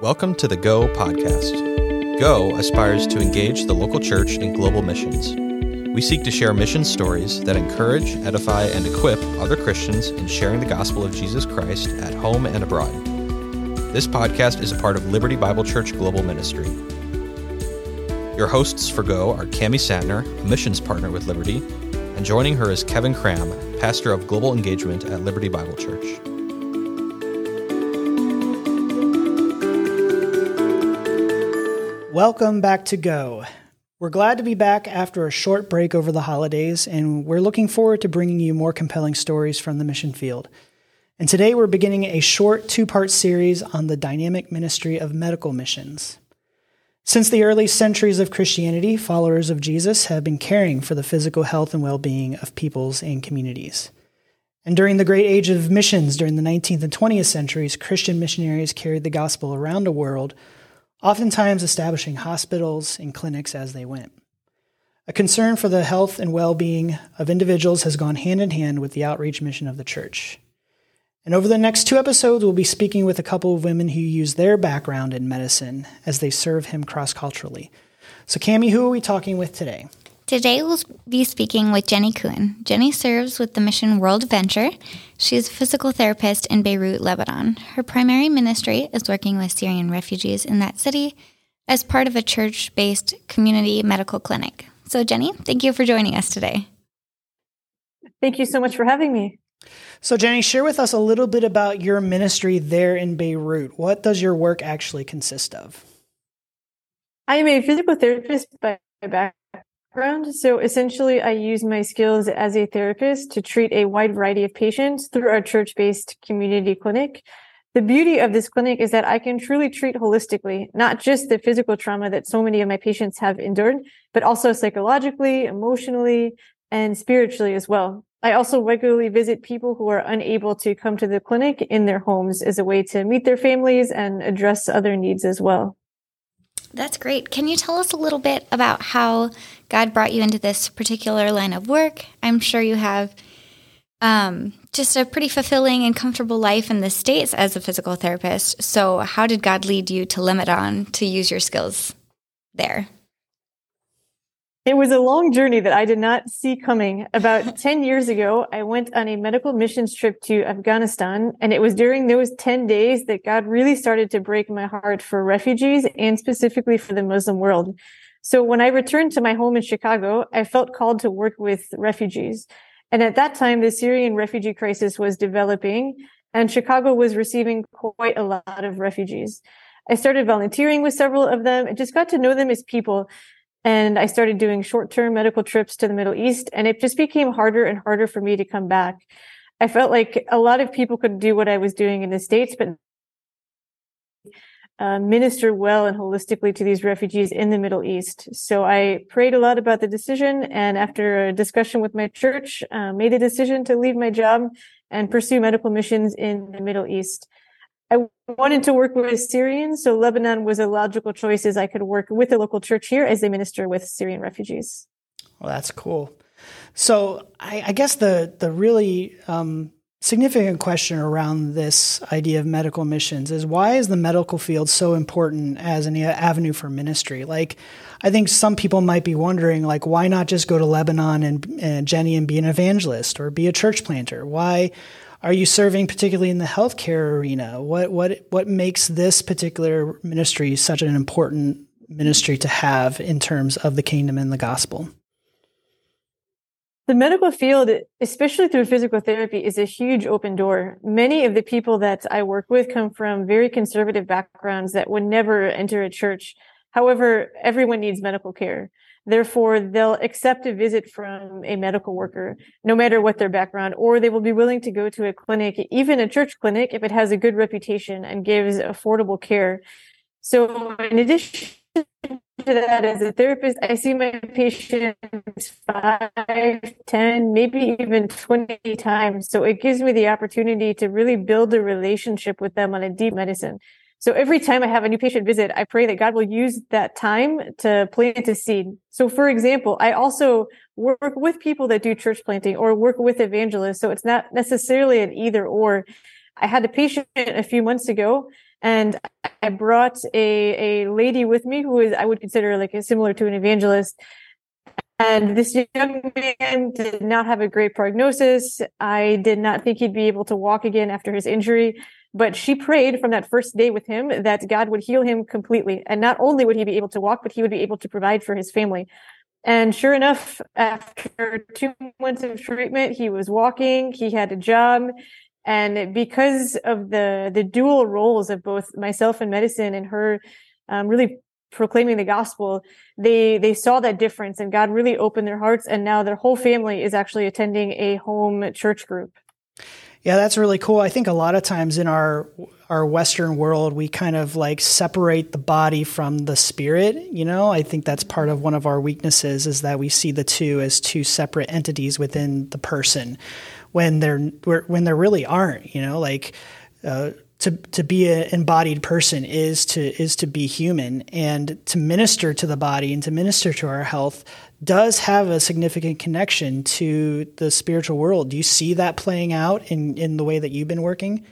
Welcome to the Go podcast. Go aspires to engage the local church in global missions. We seek to share mission stories that encourage, edify, and equip other Christians in sharing the gospel of Jesus Christ at home and abroad. This podcast is a part of Liberty Bible Church Global Ministry. Your hosts for Go are Cami Satner, a missions partner with Liberty, and joining her is Kevin Cram, pastor of global engagement at Liberty Bible Church. Welcome back to Go. We're glad to be back after a short break over the holidays, and we're looking forward to bringing you more compelling stories from the mission field. And today we're beginning a short two part series on the dynamic ministry of medical missions. Since the early centuries of Christianity, followers of Jesus have been caring for the physical health and well being of peoples and communities. And during the great age of missions during the 19th and 20th centuries, Christian missionaries carried the gospel around the world oftentimes establishing hospitals and clinics as they went. A concern for the health and well being of individuals has gone hand in hand with the outreach mission of the church. And over the next two episodes, we'll be speaking with a couple of women who use their background in medicine as they serve Him cross culturally. So, Cami, who are we talking with today? Today we'll be speaking with Jenny Coon. Jenny serves with the mission WorldVenture. She is a physical therapist in Beirut, Lebanon. Her primary ministry is working with Syrian refugees in that city as part of a church based community medical clinic. So, Jenny, thank you for joining us today. Thank you so much for having me. So, Jenny, share with us a little bit about your ministry there in Beirut. What does your work actually consist of? I am a physical therapist by background background. So essentially, I use my skills as a therapist to treat a wide variety of patients through our church based community clinic. The beauty of this clinic is that I can truly treat holistically, not just the physical trauma that so many of my patients have endured, but also psychologically, emotionally, and spiritually as well. I also regularly visit people who are unable to come to the clinic in their homes as a way to meet their families and address other needs as well. That's great. Can you tell us a little bit about how God brought you into this particular line of work? I'm sure you have um, just a pretty fulfilling and comfortable life in the States as a physical therapist. So, how did God lead you to Lebanon to use your skills there? It was a long journey that I did not see coming. About 10 years ago, I went on a medical missions trip to Afghanistan. And it was during those 10 days that God really started to break my heart for refugees and specifically for the Muslim world. So when I returned to my home in Chicago, I felt called to work with refugees. And at that time, the Syrian refugee crisis was developing and Chicago was receiving quite a lot of refugees. I started volunteering with several of them and just got to know them as people and I started doing short term medical trips to the Middle East. And it just became harder and harder for me to come back. I felt like a lot of people could do what I was doing in the States, but uh, minister well and holistically to these refugees in the Middle East. So I prayed a lot about the decision, and after a discussion with my church, uh, made a decision to leave my job and pursue medical missions in the Middle East. I wanted to work with Syrians, so Lebanon was a logical choice as I could work with the local church here as they minister with Syrian refugees. Well, that's cool. So I, I guess the the really um, significant question around this idea of medical missions is why is the medical field so important as an avenue for ministry? Like, I think some people might be wondering, like, why not just go to Lebanon and, and Jenny and be an evangelist or be a church planter? Why are you serving particularly in the healthcare arena? What what what makes this particular ministry such an important ministry to have in terms of the kingdom and the gospel? The medical field, especially through physical therapy, is a huge open door. Many of the people that I work with come from very conservative backgrounds that would never enter a church. However, everyone needs medical care. Therefore, they'll accept a visit from a medical worker, no matter what their background, or they will be willing to go to a clinic, even a church clinic, if it has a good reputation and gives affordable care. So, in addition to that, as a therapist, I see my patients five, ten, maybe even 20 times. So, it gives me the opportunity to really build a relationship with them on a deep medicine. So every time I have a new patient visit, I pray that God will use that time to plant a seed. So for example, I also work with people that do church planting or work with evangelists. So it's not necessarily an either or. I had a patient a few months ago And I brought a, a lady with me who is, I would consider like similar to an evangelist. And this young man did not have a great prognosis. I did not think he'd be able to walk again after his injury. But she prayed from that first day with him that God would heal him completely. And not only would he be able to walk, but he would be able to provide for his family. And sure enough, after two months of treatment, he was walking, he had a job. And because of the, the dual roles of both myself and medicine and her um, really proclaiming the gospel, they, they saw that difference and God really opened their hearts. And now their whole family is actually attending a home church group. Yeah, that's really cool. I think a lot of times in our our Western world, we kind of like separate the body from the spirit. You know, I think that's part of one of our weaknesses is that we see the two as two separate entities within the person, when they're when there really aren't. You know, like. Uh, to, to be an embodied person is to is to be human and to minister to the body and to minister to our health does have a significant connection to the spiritual world. Do you see that playing out in, in the way that you've been working?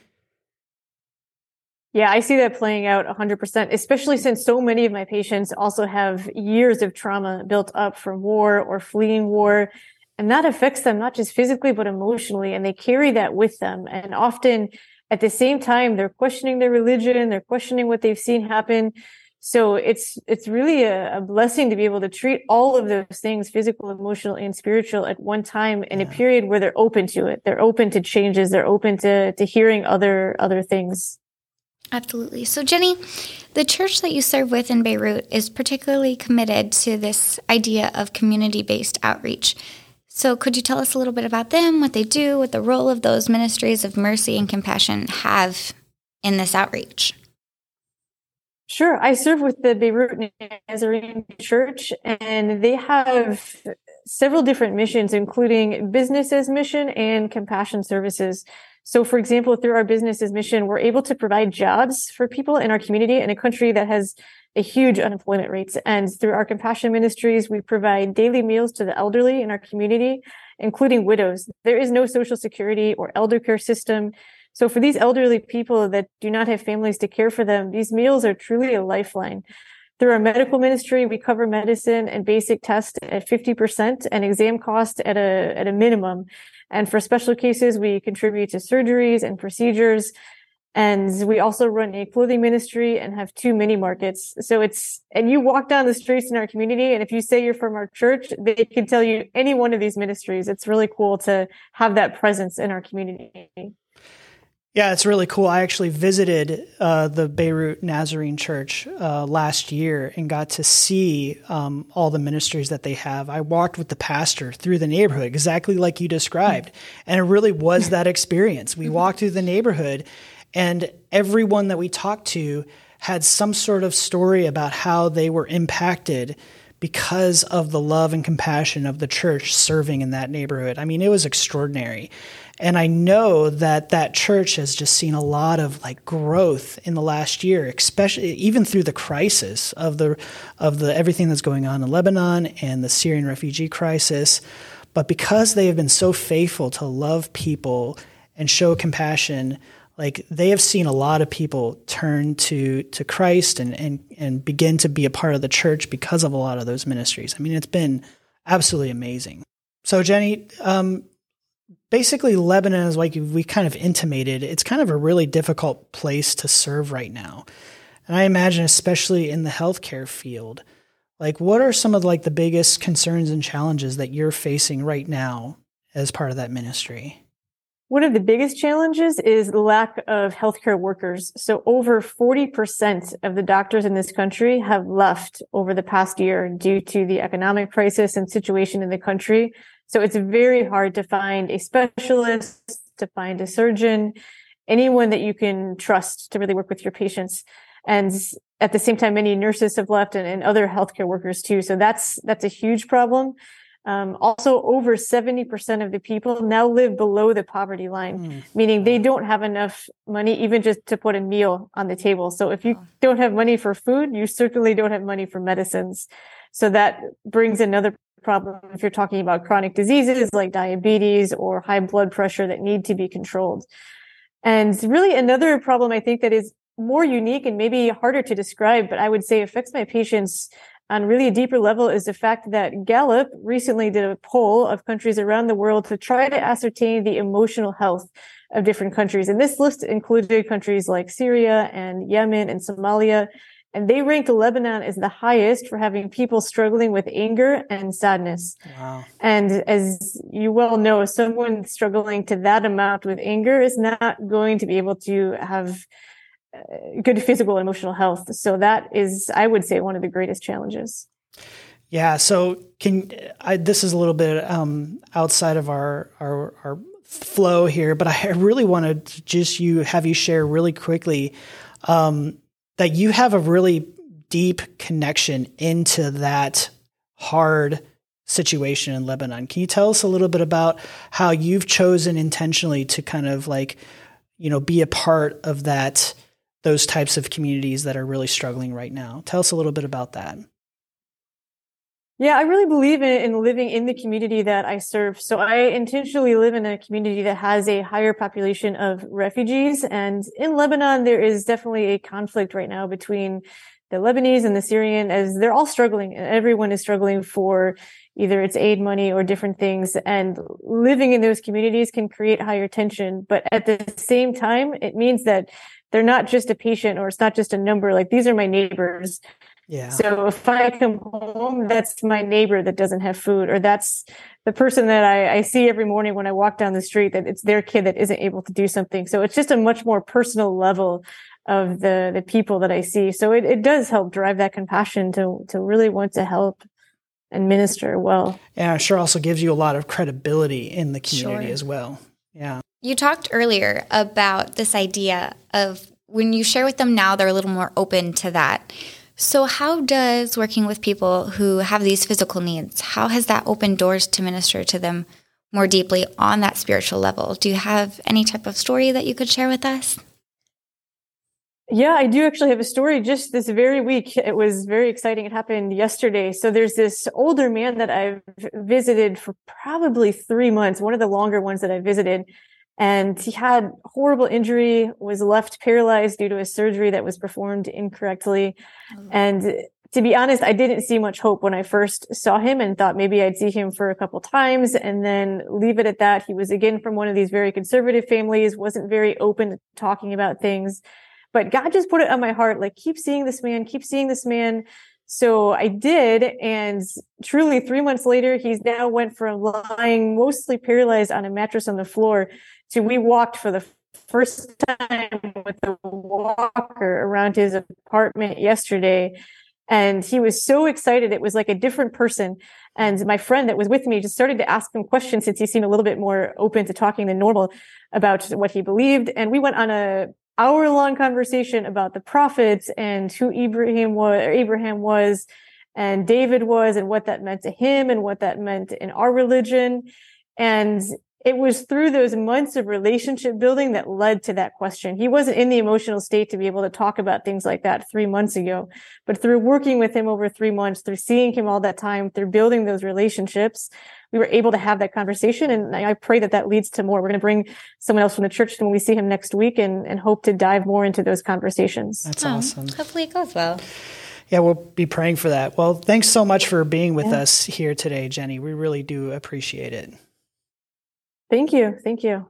Yeah, I see that playing out 100%, especially since so many of my patients also have years of trauma built up from war or fleeing war. And that affects them not just physically, but emotionally. And they carry that with them. And often at the same time, they're questioning their religion, they're questioning what they've seen happen so it's it's really a, a, blessing to be able to treat all of those things physical emotional and spiritual at one time in yeah. a period where they're open to it. They're open to changes. They're open to to hearing other other things. Absolutely. So jenny the church that you serve with in beirut is particularly committed to this idea of community-based outreach. So could you tell us a little bit about them what they do what the role of those ministries of mercy and compassion have in this outreach Sure. I serve with the Beirut Nazarene Church, and they have several different missions, including business as mission and compassion services. So, for example, through our business as mission, we're able to provide jobs for people in our community in a country that has a huge unemployment rates. And through our compassion ministries, we provide daily meals to the elderly in our community, including widows. There is no social security or elder care system. So for these elderly people that do not have families to care for them, these meals are truly a lifeline. Through our medical ministry, we cover medicine and basic tests at 50% and exam costs at a, at a minimum. And for special cases, we contribute to surgeries and procedures. And we also run a clothing ministry and have two mini markets. So it's, and you walk down the streets in our community, and if you say you're from our church, they can tell you any one of these ministries. It's really cool to have that presence in our community. Yeah, it's really cool. I actually visited uh, the Beirut Nazarene Church uh, last year and got to see um, all the ministries that they have. I walked with the pastor through the neighborhood, exactly like you described. And it really was that experience. We walked through the neighborhood, and everyone that we talked to had some sort of story about how they were impacted because of the love and compassion of the church serving in that neighborhood. I mean, it was extraordinary. And I know that that church has just seen a lot of like growth in the last year, especially even through the crisis of the of the everything that's going on in Lebanon and the Syrian refugee crisis. But because they have been so faithful to love people and show compassion, like they have seen a lot of people turn to to Christ and and and begin to be a part of the church because of a lot of those ministries. I mean, it's been absolutely amazing. So, Jenny, um, basically Lebanon is like we kind of intimated, it's kind of a really difficult place to serve right now. And I imagine especially in the healthcare field, like what are some of like the biggest concerns and challenges that you're facing right now as part of that ministry? One of the biggest challenges is lack of healthcare workers. So over 40% of the doctors in this country have left over the past year due to the economic crisis and situation in the country. So it's very hard to find a specialist, to find a surgeon, anyone that you can trust to really work with your patients. And at the same time, many nurses have left and, and other healthcare workers too. So that's, that's a huge problem. Um, also, over 70% of the people now live below the poverty line, mm. meaning they don't have enough money even just to put a meal on the table. So if you don't have money for food, you certainly don't have money for medicines. So that brings another problem if you're talking about chronic diseases like diabetes or high blood pressure that need to be controlled. And really another problem I think that is more unique and maybe harder to describe, but I would say affects my patients on really a deeper level is the fact that Gallup recently did a poll of countries around the world to try to ascertain the emotional health of different countries. And this list included countries like Syria and Yemen and Somalia. And they rank Lebanon as the highest for having people struggling with anger and sadness. Wow. And as you well know, someone struggling to that amount with anger is not going to be able to have uh, good physical and emotional health. So that is, I would say, one of the greatest challenges. Yeah. So can I, this is a little bit um, outside of our, our our flow here, but I really wanted to just you have you share really quickly um, that you have a really deep connection into that hard situation in Lebanon. Can you tell us a little bit about how you've chosen intentionally to kind of like, you know, be a part of that those types of communities that are really struggling right now. Tell us a little bit about that. Yeah, I really believe in, in, living in the community that I serve. So I intentionally live in a community that has a higher population of refugees. And in Lebanon, there is definitely a conflict right now between the Lebanese and the Syrian as they're all struggling and everyone is struggling for either it's aid money or different things. And living in those communities can create higher tension. But at the same time, it means that they're not just a patient or it's not just a number. Like these are my neighbors. Yeah. So if I come home, that's my neighbor that doesn't have food, or that's the person that I, I, see every morning when I walk down the street that it's their kid that isn't able to do something. So it's just a much more personal level of the the people that I see. So it, it does help drive that compassion to to really want to help and minister well. Yeah, sure also gives you a lot of credibility in the community sure. as well. Yeah. You talked earlier about this idea of when you share with them now, they're a little more open to that. So, how does working with people who have these physical needs, how has that opened doors to minister to them more deeply on that spiritual level? Do you have any type of story that you could share with us? Yeah, I do actually have a story just this very week. It was very exciting. It happened yesterday. So there's this older man that I've visited for probably three months, one of the longer ones that I visited and he had horrible injury was left paralyzed due to a surgery that was performed incorrectly. Oh. and to be honest i didn't see much hope when i first saw him and thought maybe i'd see him for a couple times and then leave it at that. He was again from one of these very conservative families wasn't very open to talking about things. But god just put it on my heart like keep seeing this man keep seeing this man so I did, and truly three months later, he's now went from lying mostly paralyzed on a mattress on the floor to we walked for the first time with the walker around his apartment yesterday. And he was so excited. It was like a different person. And my friend that was with me just started to ask him questions since he seemed a little bit more open to talking than normal about what he believed. And we went on a hour long conversation about the prophets and who was, Abraham was and David was and what that meant to him and what that meant in our religion. And it was through those months of relationship building that led to that question. He wasn't in the emotional state to be able to talk about things like that three months ago, but through working with him over three months, through seeing him all that time, through building those relationships, we were able to have that conversation. And I pray that that leads to more. We're going to bring someone else from the church when we see him next week and, and hope to dive more into those conversations. That's oh, awesome. Hopefully it goes well. Yeah, we'll be praying for that. Well, thanks so much for being with yeah. us here today, Jenny. We really do appreciate it. Thank you. Thank you.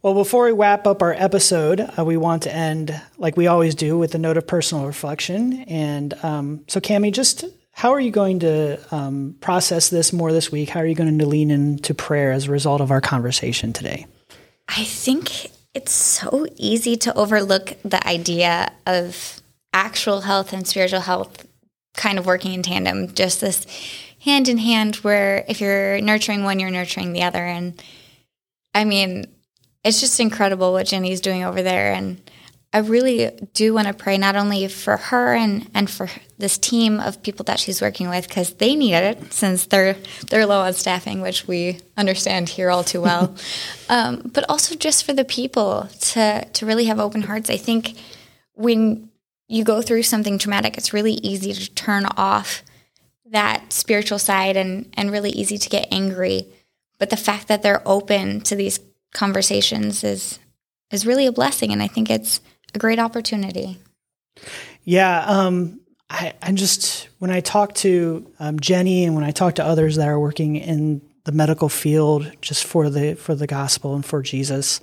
Well, before we wrap up our episode, uh, we want to end like we always do with a note of personal reflection. And um, so, Cami, just how are you going to um, process this more this week? How are you going to lean into prayer as a result of our conversation today? I think it's so easy to overlook the idea of actual health and spiritual health kind of working in tandem, just this hand in hand where if you're nurturing one, you're nurturing the other. And I mean, it's just incredible what Jenny's doing over there. And I really do want to pray not only for her and, and for this team of people that she's working with because they need it since they're they're low on staffing, which we understand here all too well. um, but also just for the people to to really have open hearts. I think when you go through something traumatic, it's really easy to turn off that spiritual side and and really easy to get angry. But the fact that they're open to these conversations is is really a blessing, and I think it's a great opportunity. Yeah, um, I, I just when I talk to um, Jenny and when I talk to others that are working in the medical field, just for the for the gospel and for Jesus,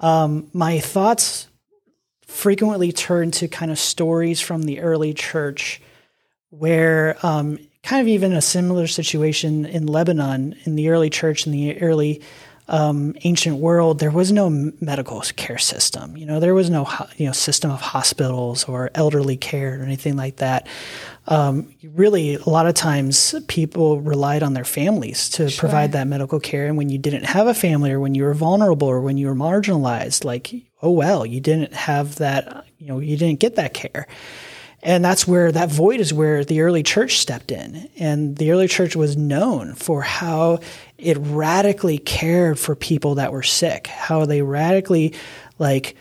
um, my thoughts frequently turn to kind of stories from the early church, where um, kind of even a similar situation in Lebanon in the early church in the early um, ancient world, there was no medical care system. You know, there was no you know system of hospitals or elderly care or anything like that. Um, really, a lot of times people relied on their families to sure. provide that medical care. And when you didn't have a family, or when you were vulnerable, or when you were marginalized, like oh well, you didn't have that. You know, you didn't get that care. And that's where that void is where the early church stepped in. And the early church was known for how it radically cared for people that were sick, how they radically like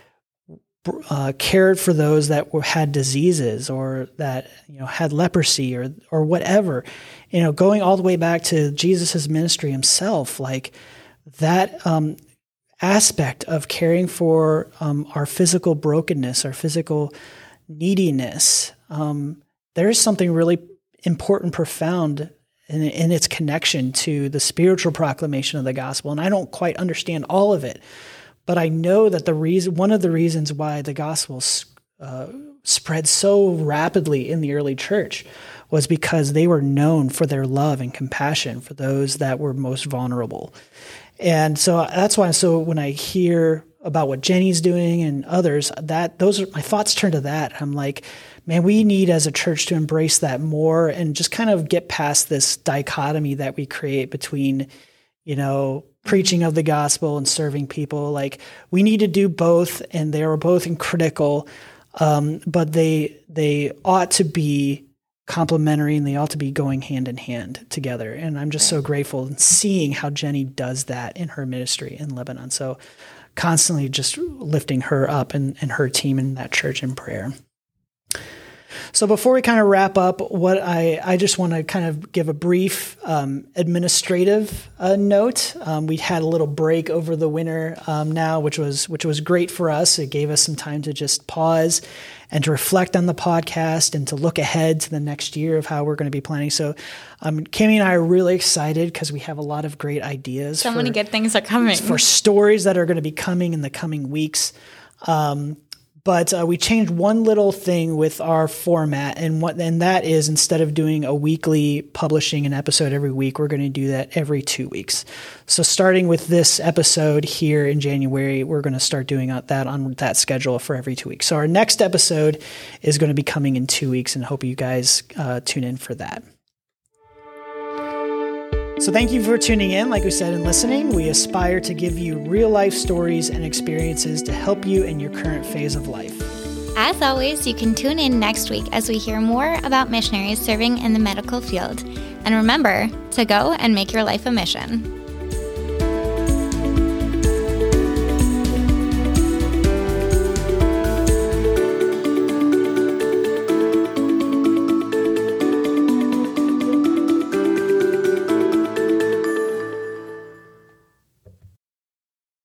uh, cared for those that were, had diseases or that you know had leprosy or or whatever. You know, going all the way back to Jesus's ministry himself, like that um, aspect of caring for um, our physical brokenness, our physical neediness, um, there is something really important, profound in, in its connection to the spiritual proclamation of the gospel. And I don't quite understand all of it, but I know that the reason, one of the reasons why the gospel uh, spread so rapidly in the early church was because they were known for their love and compassion for those that were most vulnerable. And so that's why. So when I hear about what Jenny's doing and others, that those are my thoughts turn to that. I'm like, man, we need as a church to embrace that more and just kind of get past this dichotomy that we create between, you know, preaching of the gospel and serving people. Like we need to do both, and they are both critical, um, but they they ought to be complementary and they ought to be going hand in hand together. And I'm just so grateful in seeing how Jenny does that in her ministry in Lebanon. So constantly just lifting her up and, and her team in that church in prayer. So before we kind of wrap up, what I, I just want to kind of give a brief um, administrative uh, note. Um, we had a little break over the winter um, now, which was which was great for us. It gave us some time to just pause and to reflect on the podcast and to look ahead to the next year of how we're going to be planning. So, um, and I are really excited because we have a lot of great ideas. So for, many good things are coming for stories that are going to be coming in the coming weeks. Um, but uh, we changed one little thing with our format, and what and that is instead of doing a weekly publishing an episode every week, we're going to do that every two weeks. So starting with this episode here in January, we're going to start doing that on that schedule for every two weeks. So our next episode is going to be coming in two weeks, and hope you guys uh, tune in for that. So, thank you for tuning in. Like we said, and listening, we aspire to give you real life stories and experiences to help you in your current phase of life. As always, you can tune in next week as we hear more about missionaries serving in the medical field. And remember to go and make your life a mission.